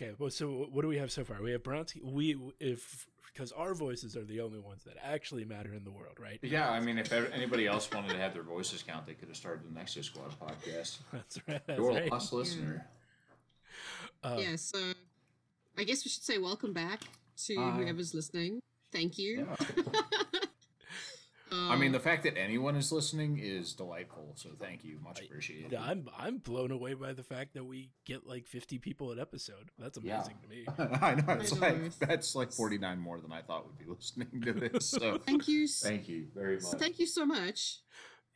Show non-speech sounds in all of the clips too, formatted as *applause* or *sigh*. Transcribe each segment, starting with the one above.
Okay, well, so what do we have so far? We have Bronsky. We if because our voices are the only ones that actually matter in the world, right? Yeah, I mean, if ever- anybody else wanted to have their voices count, they could have started the Nexus Squad podcast. *laughs* That's right. That's You're right. a lost listener. Uh, yeah, so I guess we should say welcome back to Hi. whoever's listening. Thank you. *laughs* I mean, um, the fact that anyone is listening is delightful. So thank you, much appreciated. Yeah, I'm I'm blown away by the fact that we get like 50 people an episode. That's Yeah. amazing to me. *laughs* I know it's I know. like that's like forty nine more than I thought would be listening to this. So *laughs* Thank you. thank you very much. Thank you so much.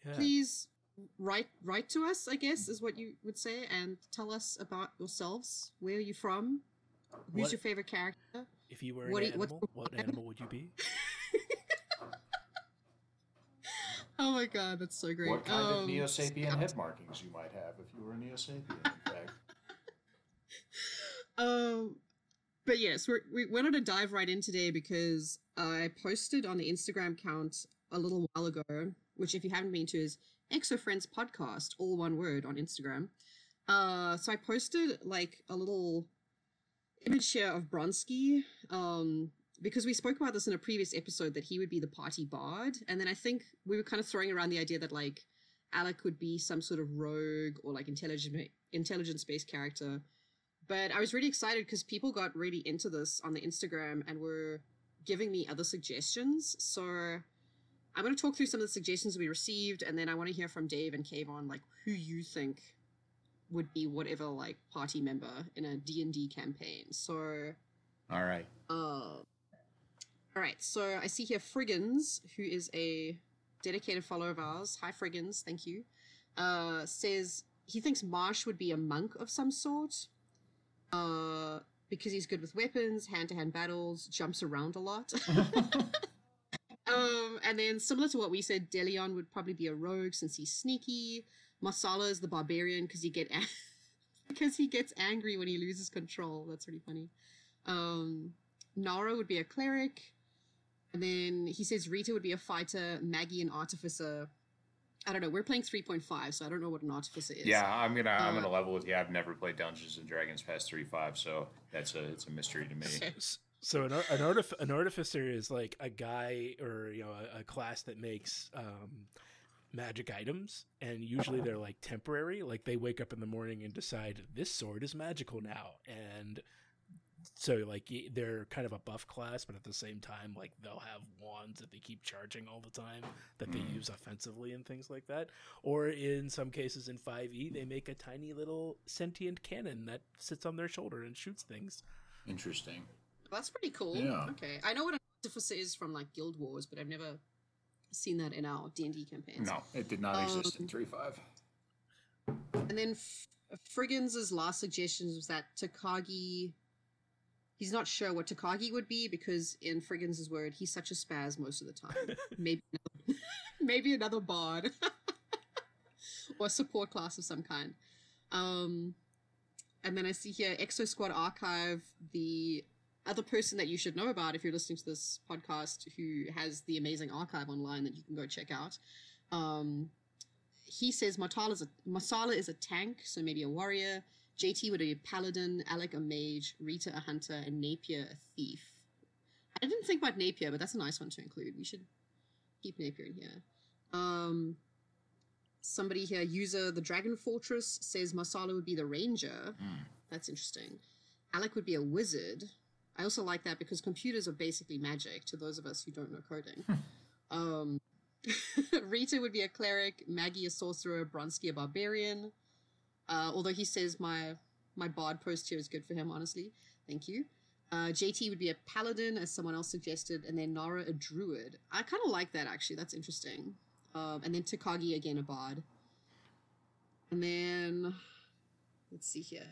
Yeah. Please write write to us, I guess is what you would say, and tell us about yourselves. Where are you from? Who's What- your favorite character? If you were What an do you- what's animal, the what vibe? *laughs* animal would you be? Oh my god, that's so great. What kind Um, of Neo Sapien head markings you might have if you were a Neo Sapien? In *laughs* fact, Um, but yes, we're, we wanted to dive right in today because I posted on the Instagram account a little while ago, which if you haven't been to is Exo Friends Podcast, all one word on Instagram. Uh, so I posted like a little image here of Bronsky, um, because we spoke about this in a previous episode that he would be the party bard, and then I think we were kind of throwing around the idea that like Alec would be some sort of rogue or like intelligent intelligence based character. But I was really excited because people got really into this on the Instagram and were giving me other suggestions. So I'm going to talk through some of the suggestions we received, and then I want to hear from Dave and Kayvon, like who you think would be whatever like party member in a D&D campaign. So all right. uh, all right, so I see here Friggins, who is a dedicated follower of ours. Hi, Friggins, thank you. Uh, says he thinks Marsh would be a monk of some sort. Uh, because he's good with weapons, hand to hand battles, jumps around a lot. *laughs* um, and then similar to what we said, DeLeon would probably be a rogue since he's sneaky. Marsala is the barbarian because he get a- because *laughs* he gets angry when he loses control. That's really funny. Um, Nara would be a cleric. And then he says Rita would be a fighter, Maggie an artificer. I don't know. We're playing 3.5, so I don't know what an artificer is. Yeah, I'm gonna I'm Uh, gonna level with you. I've never played Dungeons and Dragons past three five, so that's a it's a mystery to me. *laughs* So an, an, artif- an artificer is like a guy or you know a, a class that makes um, magic items, and usually they're like temporary. Like they wake up in the morning and decide this sword is magical now, and so like they're kind of a buff class, but at the same time, like they'll have wands that they keep charging all the time that they mm. use offensively and things like that. Or in some cases in Five E, they make a tiny little sentient cannon that sits on their shoulder and shoots things. Interesting. That's pretty cool. Yeah. Okay. I know what an artificer is from like Guild Wars, but I've never seen that in our D&D campaigns. No, it did not exist in um, three five. And then F- Friggins' last suggestion was that Takagi. He's not sure what Takagi would be because, in Friggins' word, he's such a spaz most of the time. *laughs* maybe, another, *laughs* maybe another bard *laughs* or support class of some kind. Um, and then I see here Exo Squad Archive, the other person that you should know about if you're listening to this podcast, who has the amazing archive online that you can go check out. Um, he says Marsala is a Marsala is a tank, so maybe a warrior. JT would be a paladin, Alec a mage, Rita a hunter, and Napier a thief. I didn't think about Napier, but that's a nice one to include. We should keep Napier in here. Um, somebody here, user the Dragon Fortress, says Marsala would be the ranger. That's interesting. Alec would be a wizard. I also like that because computers are basically magic to those of us who don't know coding. um, *laughs* Rita would be a cleric, Maggie a sorcerer, Bronsky a barbarian. Uh, although he says my my bard post here is good for him, honestly. Thank you. Uh, JT would be a paladin, as someone else suggested, and then Nara a druid. I kind of like that actually. That's interesting. Um, and then Takagi again a bard. And then let's see here.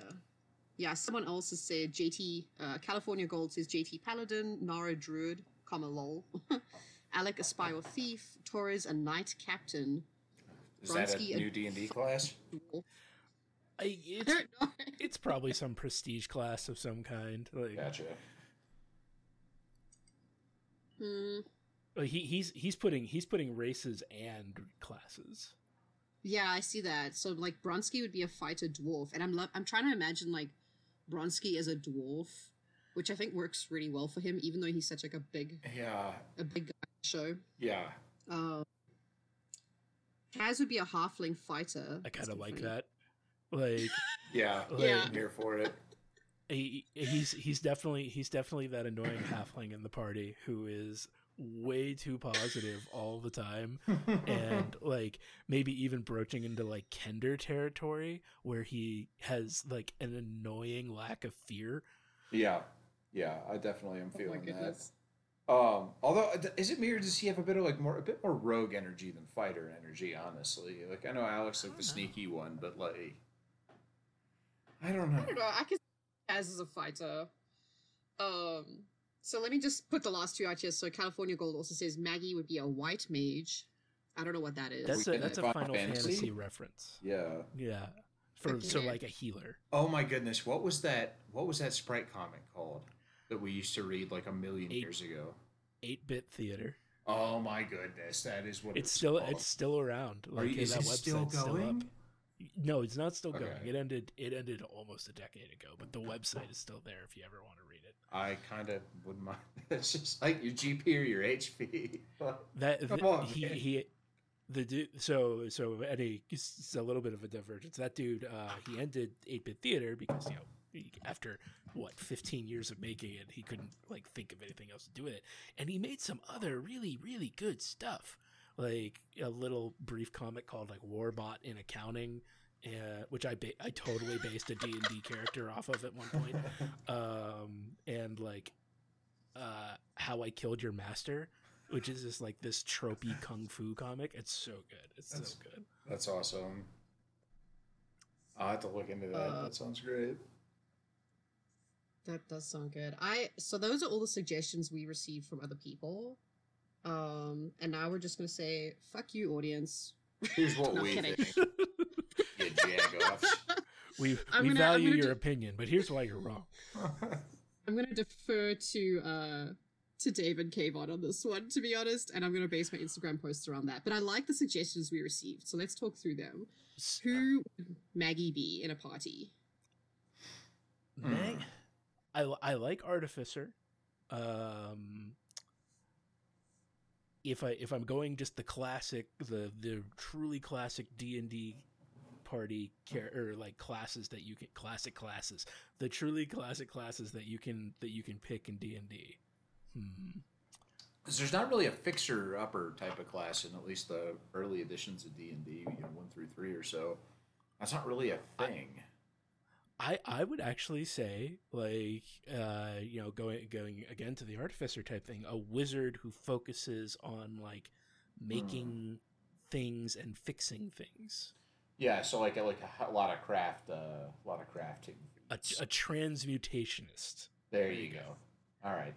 Yeah, someone else has said JT uh, California Gold says JT Paladin, Nara Druid, comma lol. *laughs* Alec a spy or thief, Torres a knight captain. Is that Bronsky, a a- new D and D class? I, *laughs* it's, it's probably some prestige class of some kind. Like, Gotcha. like, he, he's he's putting he's putting races and classes. Yeah, I see that. So like Bronsky would be a fighter dwarf, and I'm lo- I'm trying to imagine like Bronsky as a dwarf, which I think works really well for him, even though he's such like a big Yeah, a big guy show. yeah. Um, Kaz would be a halfling fighter. I kind of kinda like funny. that. Like *laughs* Yeah, Yeah. I'm here for it. he, he's he's definitely he's definitely that annoying halfling in the party who is way too positive all the time and *laughs* like maybe even broaching into like Kender territory where he has like an annoying lack of fear. yeah, yeah, I definitely am Oh feeling that. Um, although uh, is it me or does he have a bit of like more a bit more rogue energy than fighter energy? Honestly, like I know Alec's like the know. sneaky one, but like I don't know. I don't know. I can see Kaz as a fighter. Um, so let me just put the last two out here. So California Gold also says Maggie would be a white mage. I don't know what that is. That's a that's a Final Final Fantasy? Fantasy, reference. Yeah. Yeah. For so Okay. like a healer. Oh my goodness, what was that? What was that sprite comic called that we used to read like a million Eight- years ago? 8-bit theater. Oh my goodness, that is what It's it's still called. it's still around. Are Like you, is that it still website's still up. going? No, it's not still going. It ended. It ended almost a decade ago, but the website is still there if you ever want to read it. I kind of wouldn't mind. *laughs* It's just like your GP or your HP. *laughs* That Come on, he man. he, the dude. So so Eddie, it's a little bit of a divergence. That dude, uh, he ended eight bit theater because you know after what fifteen years of making it, he couldn't like think of anything else to do with it, and he made some other really really good stuff. Like a little brief comic called like Warbot in Accounting, uh, which I ba- I totally based a D and D character off of at one point. um, and like uh, How I Killed Your Master, which is just like this tropey kung fu comic. It's so good. It's That's- so good. That's awesome. I'll have to look into that. Uh, that sounds great. That does sound good. I so those are all the suggestions we received from other people. Um, and now we're just gonna say, "Fuck you, audience." Here's what we kidding. think. You jagoffs. We I'm *laughs* we gonna- value gonna your do- opinion, but here's why you're wrong. *laughs* I'm gonna defer to uh to David and Kayvon on this one, to be honest, and I'm gonna base my Instagram posts around that. But I like the suggestions we received, so let's talk through them. Who would Maggie be in a party? May- Hmm. I li- I like Artificer. Um, if I if I'm going just the classic, the the truly classic D and D party care or like classes that you can classic classes, the truly classic classes that you can that you can pick in D and D. Hmm. Because there's not really a fixer upper type of class in at least the early editions of D and D, you know, one through three or so. That's not really a thing. I I would actually say like uh you know going going again to the artificer type thing a wizard who focuses on like making things and fixing things yeah, so like a, like a, lot of craft, uh, a lot of crafting. a, a transmutationist there there you you go. go. All right.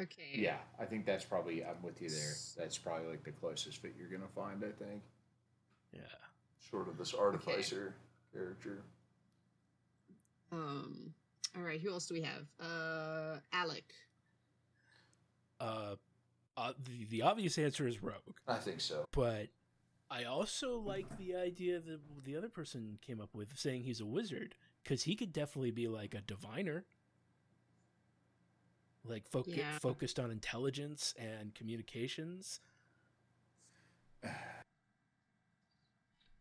Okay. Yeah, I think that's probably I'm with you there. That's probably like the closest fit you're gonna find. I think, yeah short of this artificer character. Um. All right. Who else do we have? Uh, Alec. uh, uh the, the obvious answer is rogue I think so. but I also like the idea that the other person came up with saying he's a wizard because he could definitely be like a diviner, like foc- Yeah. focused on intelligence and communications.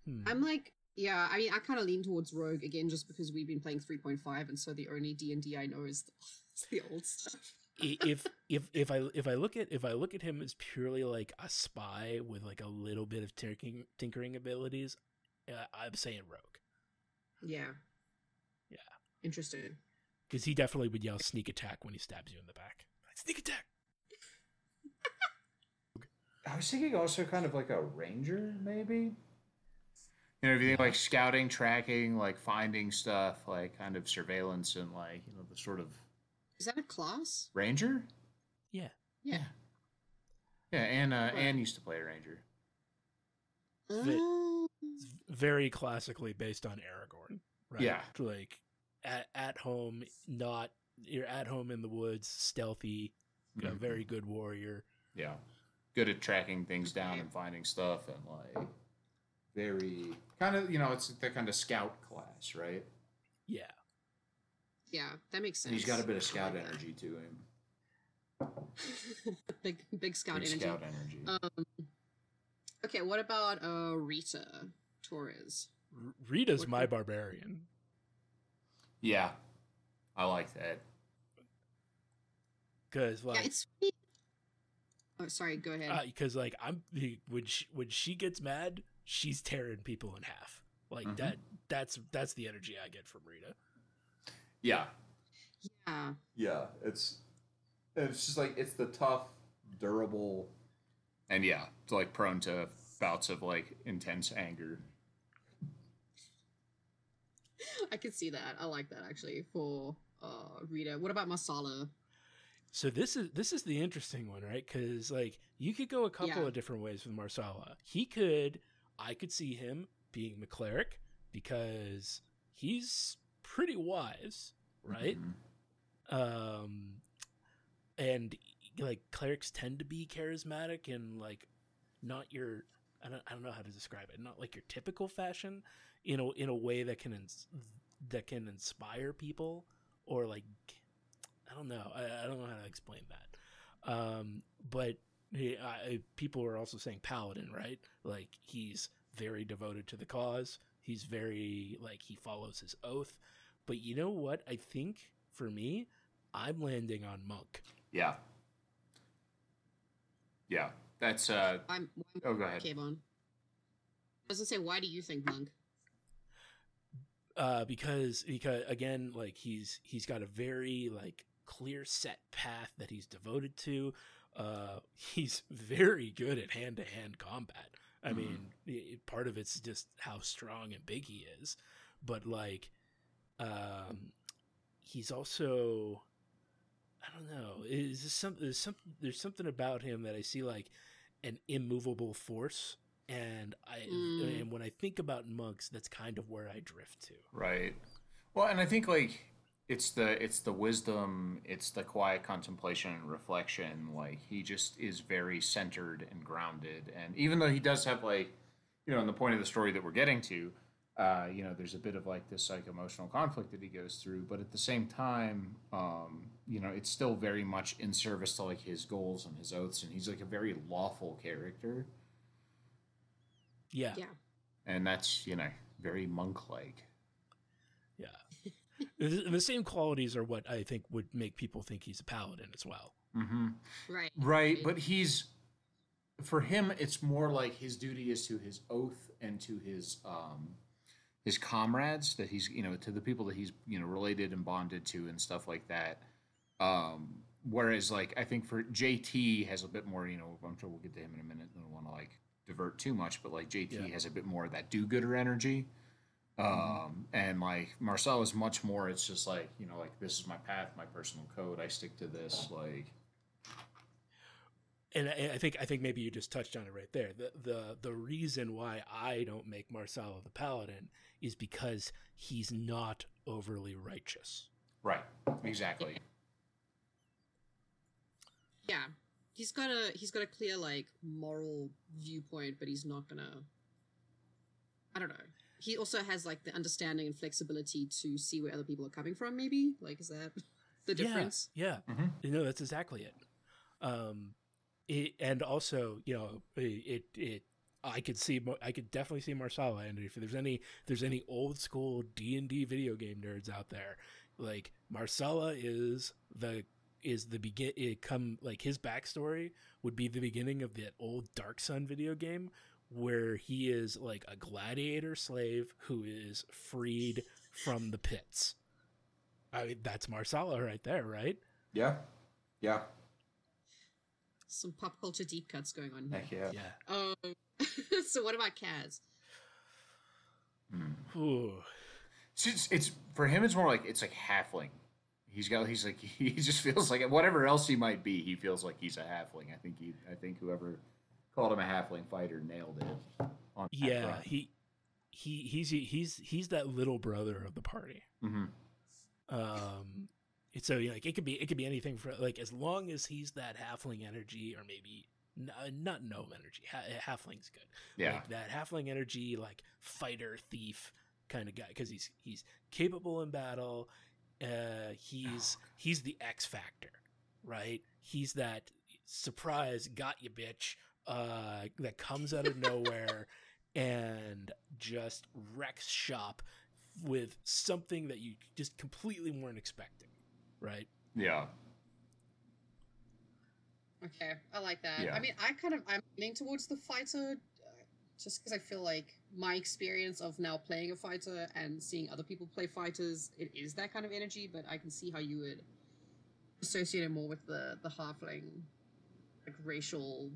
Hmm. I'm like, yeah. I mean, I kind of lean towards Rogue again, just because we've been playing 3.5, and so the only D and D I know is the, *laughs* the old stuff. If if if I if I look at if I look at him as purely like a spy with like a little bit of tinkering tinkering abilities, uh, I'm saying rogue Yeah. Yeah. Interesting. because he definitely would yell sneak attack when he stabs you in the back. Sneak attack. *laughs* I was thinking also kind of like a ranger, maybe. You know, if you think like scouting, tracking, like finding stuff, like kind of surveillance, and like you know the sort of Is that a class? ranger. Yeah. Yeah. Yeah, and uh, Right. Anne used to play a ranger. The- Oh. Very classically based on Aragorn, right? Yeah. Like at, at home, not you're at home in the woods, stealthy, you know, Mhm. very good warrior. Yeah, good at tracking things down and finding stuff, and like very kind of you know it's the kind of scout class, right? Yeah. Yeah, that makes sense. And he's got a bit of scout like energy to him. *laughs* big big scout Big energy. scout energy. Um, okay, what about uh Rita Torres? R- Rita's What- my barbarian yeah, I like that. because yeah, like it's. Oh, sorry. Go ahead. because like I'm when she when she gets mad, she's tearing people in half. Like Mhm. that. That's that's the energy I get from Rita. Yeah, yeah, yeah. It's it's just like it's the tough, durable, and yeah, it's like prone to bouts of like intense anger. I can see that. I like that actually for uh Rita. What about Marsala? So this is this is the interesting one, right? Because like you could go a couple Yeah. of different ways with Marsala. He could, I could see him being the cleric because he's pretty wise, right? Mhm. Um, and like clerics tend to be charismatic and like not your I don't I don't know how to describe it. Not like your typical fashion, you know, in a way that can ins- that can inspire people or like I don't know. I, I don't know how to explain that. Um, but he, I, people are also saying paladin, right? Like he's very devoted to the cause. He's very like he follows his oath. But you know what? I think for me, I'm landing on monk. Yeah, yeah. That's uh. I'm. Oh, go ahead. Kayvon. I was gonna say, why do you think Monk? uh, because because again, like he's he's got a very like clear set path that he's devoted to. Uh, *laughs* he's very good at hand to hand combat. I Mhm. mean, i part of it's just how strong and big he is, but like, um, he's also. I don't know. Is this some? There's some. There's something about him that I see like an immovable force, and I Mm. and when I think about monks, that's kind of where I drift to. Right. Well, and I think like it's the it's the wisdom, it's the quiet contemplation and reflection. Like he just is very centered and grounded, and even though he does have like, you know, in the point of the story that we're getting to, uh, you know, there's a bit of like this like emotional conflict that he goes through, but at the same time, um, you know, it's still very much in service to like his goals and his oaths, and he's like a very lawful character, Yeah, Yeah. and that's you know very monk-like. yeah. *laughs* the, the same qualities are what I think would make people think he's a paladin as well. Mm-hmm. Right. Right, but he's for him it's more like his duty is to his oath and to his um his comrades that he's you know to the people that he's you know related and bonded to and stuff like that. Um whereas like I think for JT has a bit more, you know, I'm sure we'll get to him in a minute, I don't want to like divert too much, but like JT Yeah. has a bit more of that do-gooder energy. Um, and like Marcel is much more, it's just like, you know, like this is my path, my personal code. I stick to this, like And I, I think I think maybe you just touched on it right there. The the the reason why I don't make Marsala the paladin is because he's not overly righteous. Right. Exactly. Yeah. He's got a he's got a clear like moral viewpoint, but he's not gonna. I don't know. He also has like the understanding and flexibility to see where other people are coming from. Maybe like is that *laughs* the difference? Yeah, yeah. Mhm. You know, that's exactly it. Um, it, and also, you know, it, it, I could see, Mo- I could definitely see Marsala. And if there's any, if there's any old school D and D video game nerds out there, like Marsala is the is the begin. It come like his backstory would be the beginning of that old Dark Sun video game where he is like a gladiator slave who is freed from the pits. I mean, that's Marsala right there, right? Yeah. Yeah. Some pop culture deep cuts going on here. Heck yeah. Yeah. Um, *laughs* so what about Kaz? Hmm. Ooh. It's, it's for him. It's more like it's like halfling. He's got. He's like *laughs* he just feels like whatever else he might be. He feels like he's a halfling. I think he. I think whoever called him a halfling fighter nailed it. On Yeah, he he he's he's he's that little brother of the party. Mhm. Um so like it could be it could be anything for like as long as he's that halfling energy or maybe n- uh, not gnome energy. Ha- halfling's good. Yeah. Like that halfling energy like fighter thief kind of guy cuz he's he's capable in battle. Uh, he's he's the X factor, right? He's that surprise, got you, bitch, uh, that comes out of nowhere *laughs* and just wrecks shop with something that you just completely weren't expecting, right? Yeah. Okay, I like that. Yeah. I mean, I kind of I'm leaning towards the fighter, uh, just because I feel like my experience of now playing a fighter and seeing other people play fighters, it is that kind of energy. But I can see how you would associate it more with the the halfling, like racial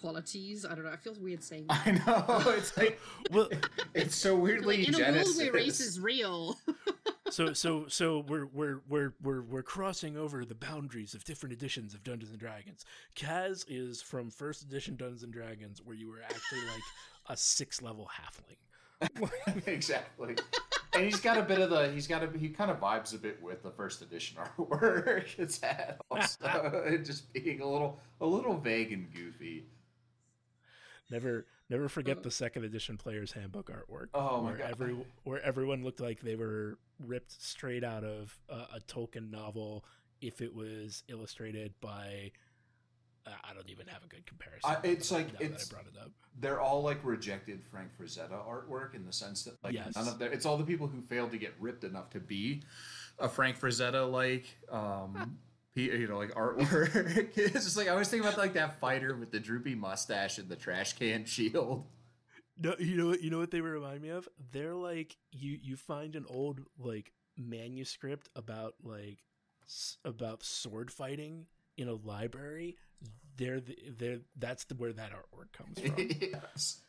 qualities. I don't know. It feels weird saying. That. I know. *laughs* It's like *laughs* Well, it's so weirdly Like, in a world where race is real. *laughs* so so so we're we're we're we're we're crossing over the boundaries of different editions of Dungeons and Dragons. Kaz is from first edition Dungeons and Dragons, where you were actually like a six level halfling. exactly. And he's got a bit of the he's got a he kind of vibes a bit with the first edition artwork it's had also just being a little a little vague and goofy. Never never forget the second edition player's handbook artwork. Oh my where God. Every where everyone looked like they were ripped straight out of a, a Tolkien novel. If it was illustrated by, uh, I don't even have a good comparison. I- it's like- it's- that I brought it up. They're all like rejected Frank Frazetta artwork in the sense that like Yes. none of their it's all the people who failed to get ripped enough to be a Frank Frazetta like um you know like artwork. *laughs* it's just like I was thinking about like that fighter with the droopy mustache and the trash can shield. No, you know what? You know what they remind me of? They're like you. You find an old like manuscript about like s- about sword fighting in a library. They're the, they're that's the where that artwork comes *laughs* from. yes.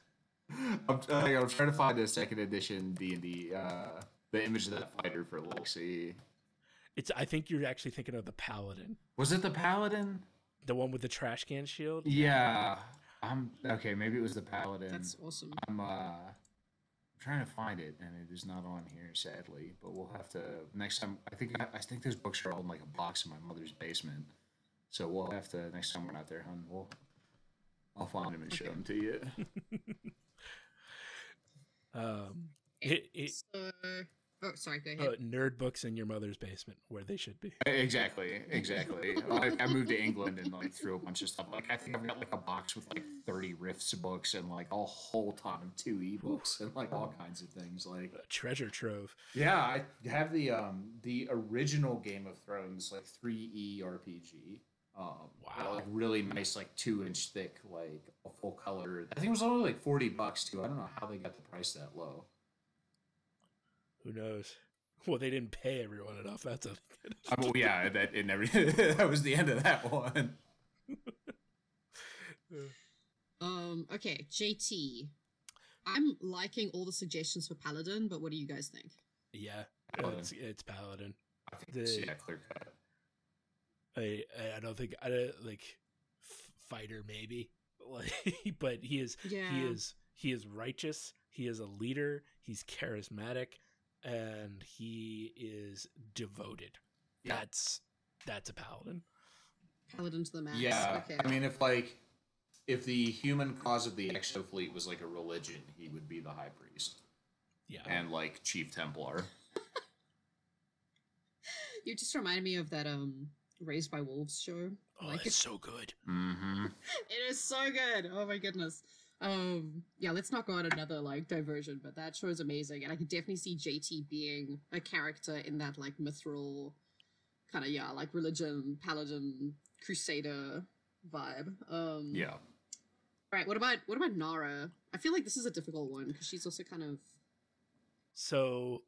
I'm, I'm trying to find the second edition D and D, uh, the image of that fighter for Luxie. It's. I think you're actually thinking of the paladin, Was it the paladin? the one with the trash can shield. Yeah. I'm okay. Maybe it was the paladin. That's awesome. I'm uh trying to find it, and it is not on here, sadly. But we'll have to next time. I think I, I think those books are all in like a box in my mother's basement. So we'll have to next time we're out there hunting. We'll I'll find them and show them to you. *laughs* Um, it, it, So, oh, sorry. Go ahead. uh, nerd books in your mother's basement where they should be. Exactly, exactly. I, I moved to England and like threw a bunch of stuff. Like I think I've got like a box with like thirty riffs books and like a whole ton of two ebooks and like all kinds of things. Like A treasure trove. yeah, I have the um the original Game of Thrones like three E RPG. Um, Wow. Like really nice, like two inch thick, like a full color. I think it was only like forty bucks too. I don't know how they got the price that low. Who knows? *laughs* Well, they didn't pay everyone enough. That's a. *laughs* I mean, yeah, that it never. *laughs* that was the end of that one. Um, okay, JT. I'm liking all the suggestions for Paladin, but what do you guys think? yeah, Paladin. it's, it's paladin. I think it's, yeah, clear cut. I I don't think I don't, like f- fighter maybe, but he is Yeah. he is he is righteous. He is a leader. He's charismatic, and he is devoted. Yeah. That's that's a paladin. Paladin to the max. Yeah, Okay. I mean, if like, if the human cause of the Exo Fleet was like a religion, he would be the High Priest Yeah, and like Chief Templar. *laughs* you just reminded me of that um Raised by Wolves show. oh, like it's so good. Mm-hmm. *laughs* It is so good. Oh my goodness. Um, yeah, let's not go on another like diversion, but that show is amazing, and I can definitely see JT being a character in that like mithril kind of yeah, like religion, paladin, crusader vibe. Um, Yeah. Right. What about what about Nara? I feel like this is a difficult one because she's also kind of So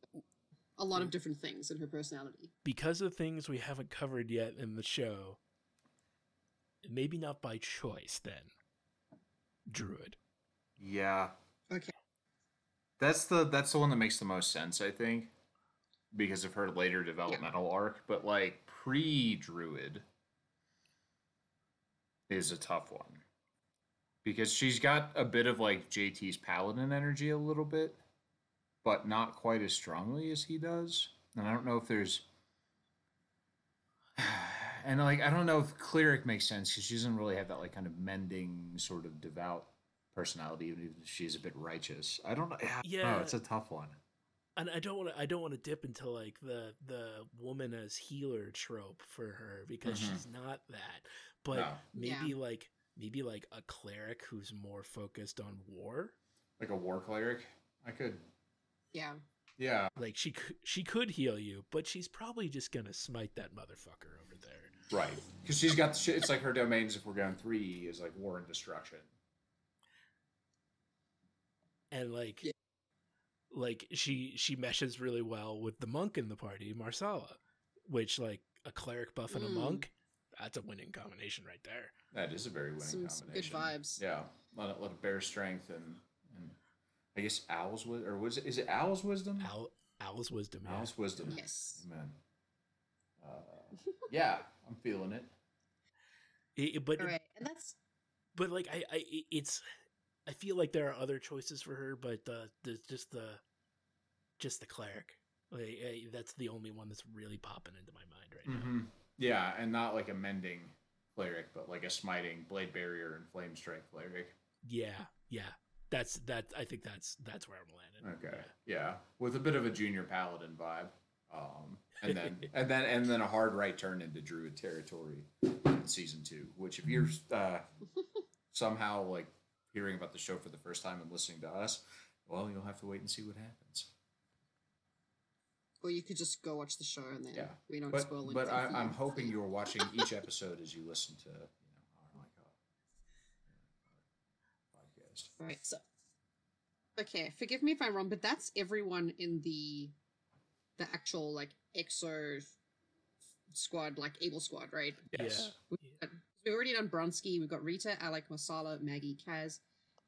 a lot of different things in her personality. because of things we haven't covered yet in the show, maybe not by choice. Then, druid. Yeah. Okay. That's the that's the one that makes the most sense, I think, because of her later developmental arc. But like pre-Druid is a tough one because she's got a bit of like JT's Paladin energy a little bit, but not quite as strongly as he does. And I don't know if there's. *sighs* And like I don't know if cleric makes sense because she doesn't really have that like kind of mending sort of devout personality, even if she's a bit righteous. I don't know. Yeah, Yeah. it's a tough one. and I don't want to I don't want to dip into like the the woman as healer trope for her because Mhm. she's not that. But No. maybe like maybe like a cleric who's more focused on war. like a war cleric. I could, Yeah. yeah, Like she could, she could heal you, but she's probably just gonna smite that motherfucker over there. right. Because she's got the shit. It's like her domains. If we're going three, is like war and destruction. And like Yeah. like she she meshes really well with the monk in the party, Marsala, which like a cleric buff and a Mm. monk, that's a winning combination right there. That is a very winning Some- some good combination. vibes. Yeah, let it let it bear strength and and I guess owl's wi- or was it is it owl's wisdom? Owl, Owl's wisdom. Yeah. Owl's wisdom. Yes. Amen. Uh, yeah, I'm feeling it. It- it- but All right, and that's but like I, I it's I feel like there are other choices for her, but uh, there's just the just the cleric. Like I, that's the only one that's really popping into my mind right now. hmm Yeah, and not like a mending cleric, but like a smiting blade barrier and flame strike cleric. Yeah, yeah. That's that. I think that's that's where I'm landing. Okay. Yeah, with a bit of a junior paladin vibe. Um, and then *laughs* and then and then a hard right turn into druid territory in season two. Which, if you're uh, *laughs* somehow like hearing about the show for the first time and listening to us, well, you'll have to wait and see what happens. or you could just go watch the show and then Yeah. we don't But spoil but anything I, I'm hoping you're watching each episode as you listen to you know our like uh, podcast. Right. So, okay, forgive me if I'm wrong, but that's everyone in the the actual like EXO squad, like Able squad, right? Yes. Yeah. We've already done Bronsky. We've got Rita, Alec, Marsala, Maggie, Kaz,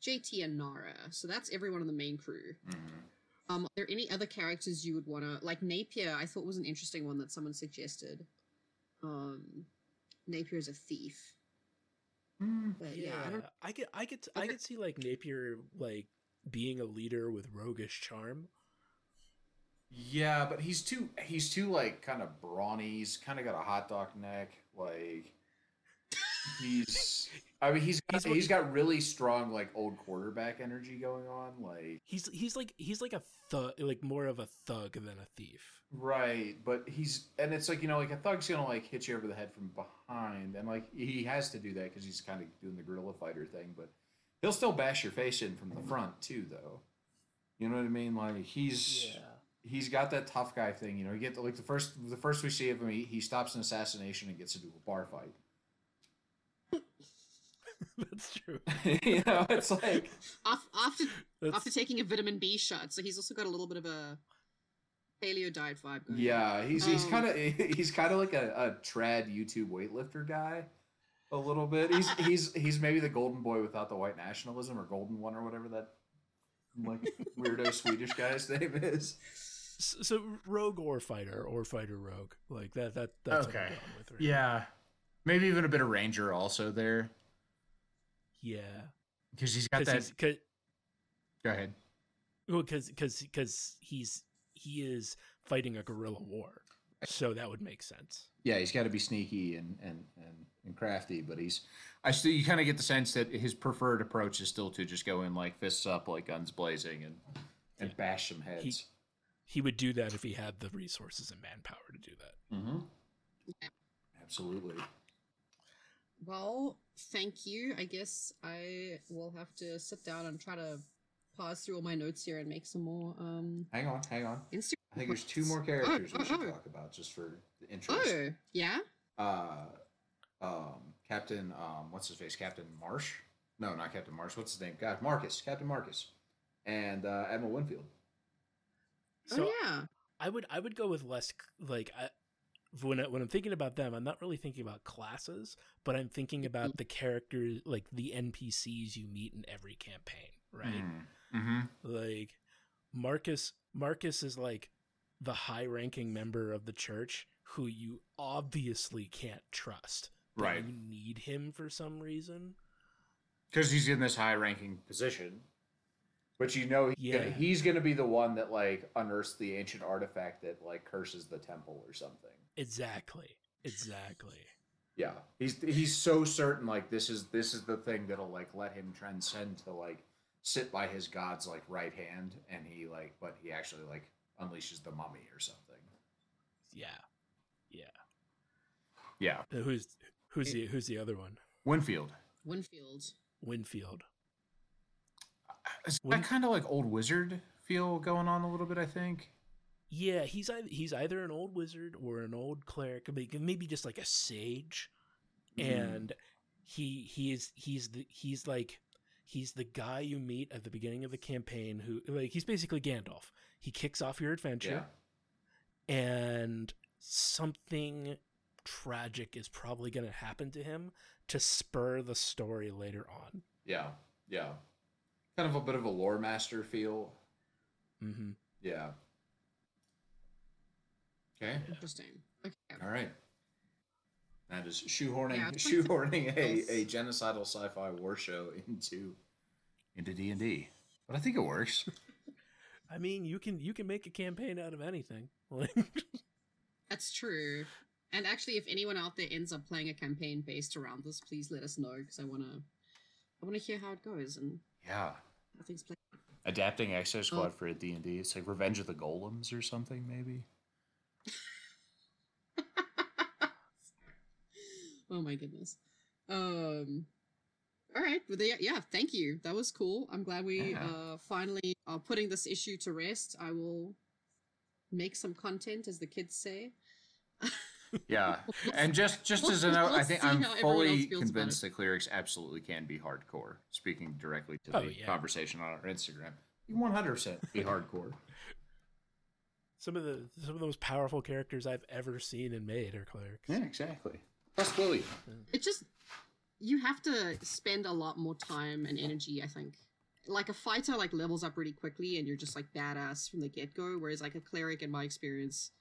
JT, and Nara. So that's everyone on the main crew. Mhm. Um, are there any other characters you would want to like? Napier, I thought was an interesting one that someone suggested. Um, Napier is a thief. But yeah, Yeah, I don't. I could, I could, I could see like Napier like being a leader with roguish charm. Yeah, but he's too he's too like kind of brawny. He's kind of got a hot dog neck. Like he's I mean he's got, He's he's, got really strong like old quarterback energy going on. Like He's he's like he's like a thug, like more of a thug than a thief. right, but he's and it's like you know like a thug's gonna like hit you over the head from behind, and like he has to do that because he's kind of doing the guerrilla fighter thing. But he'll still bash your face in from the front too, though. You know what I mean? Like he's he's got that tough guy thing. You know, you get the, like the first the first we see of him, he, he stops an assassination and gets into a bar fight. *laughs* that's true. *laughs* you know, it's like Af- After That's, after taking a vitamin B shot, so he's also got a little bit of a paleo diet vibe. Going yeah, he's he's Um, kind of he's kind of like a, a trad YouTube weightlifter guy. A little bit. He's he's he's maybe the golden boy without the white nationalism or golden one or whatever that like *laughs* weirdo Swedish guy's name is. so, so rogue or fighter or fighter rogue like that. That that's what I'm Okay. going with. Right? Yeah, maybe even a bit of ranger also there yeah. because he's got Because that. he's cause, Go ahead. well, because because because he's he is fighting a guerrilla war, so that would make sense. yeah, he's got to be sneaky and and and, and crafty, but he's I still you kind of get the sense that his preferred approach is still to just go in like fists up, like guns blazing, and and Yeah. bash some heads. He would do that if he had the resources and manpower to do that. mm-hmm. Absolutely. Well, thank you. I guess I will have to sit down and try to pause through all my notes here and make some more um Hang on, hang on. Instagram. I think there's two more characters oh, we should oh. talk about just for the interest. Oh, yeah. Uh, um, Captain, um, what's his face? Captain Marsh? No, not Captain Marsh. What's his name? God, Marcus. Captain Marcus, and uh, Admiral Winfield. So oh, yeah. I would I would go with less like I, when I, when I'm thinking about them, I'm not really thinking about classes, but I'm thinking about the characters like the NPCs you meet in every campaign, right? Mm-hmm. Like Marcus Marcus is like the high-ranking member of the church who you obviously can't trust. but Right. You need him for some reason. Because he's in this high-ranking position, but you know he's, Yeah. gonna, he's gonna be the one that like unearths the ancient artifact that like curses the temple or something. Exactly. Exactly. Yeah, he's he's so certain like this is this is the thing that'll like let him transcend to like sit by his god's like right hand, and he like but he actually like unleashes the mummy or something. Yeah, yeah. Yeah, Uh, Who's who's the who's the other one? Winfield. Winfield. Winfield. Is that kind of like old wizard feel going on a little bit? I think. Yeah, he's either he's either an old wizard or an old cleric, maybe just like a sage, Mhm. and he he is he's the he's like he's the guy you meet at the beginning of the campaign who like he's basically Gandalf. He kicks off your adventure, and something tragic is probably going to happen to him to spur the story later on. Yeah, yeah. Kind of a bit of a lore master feel. Mm-hmm. Yeah. Okay. Interesting. Okay. All right. That is shoehorning Yeah, it's like shoehorning a, a genocidal sci-fi war show *laughs* into into D and D, but I think it works. *laughs* I mean, you can you can make a campaign out of anything. *laughs* That's true. And actually, if anyone out there ends up playing a campaign based around this, please let us know because I wanna, I wanna hear how it goes and Yeah. how things play. Adapting Exo Squad Oh. for D and D. It's like Revenge of the Golems or something, maybe. *laughs* oh my goodness. Um. All right. Well, yeah, yeah. Thank you. That was cool. I'm glad we Yeah. uh, finally are putting this issue to rest. I will make some content, as the kids say. *laughs* Yeah, and just just as a note, I think I'm how everyone else fully convinced it. that clerics absolutely can be hardcore. Speaking directly to Oh, the yeah. conversation on our Instagram, you 100 percent be hardcore. *laughs* some of the some of the most powerful characters I've ever seen and made are clerics. Yeah, exactly. Trust Willie. it just you have to spend a lot more time and energy i think like a fighter like levels up really quickly and you're just like badass from the get-go whereas like a cleric in my experience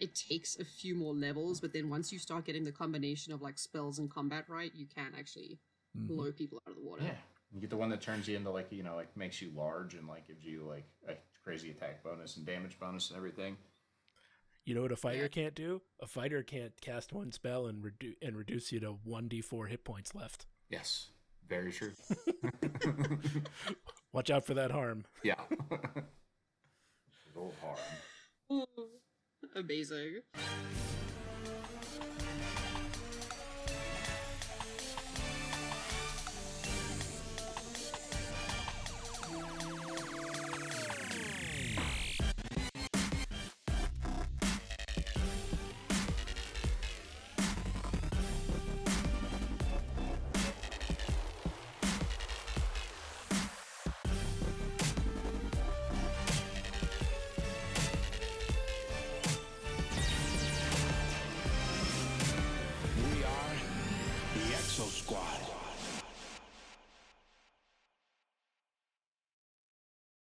it takes a few more levels but then once you start getting the combination of like spells and combat right you can actually Mhm. blow people out of the water Yeah, you get the one that turns you into like you know like makes you large and like gives you like a crazy attack bonus and damage bonus and everything. You know what a fighter Yeah. can't do? A fighter can't cast one spell and reduce and reduce you to one d four hit points left. Yes, very true. *laughs* Watch out for that harm. yeah. *laughs* Good old harm. *laughs* amazing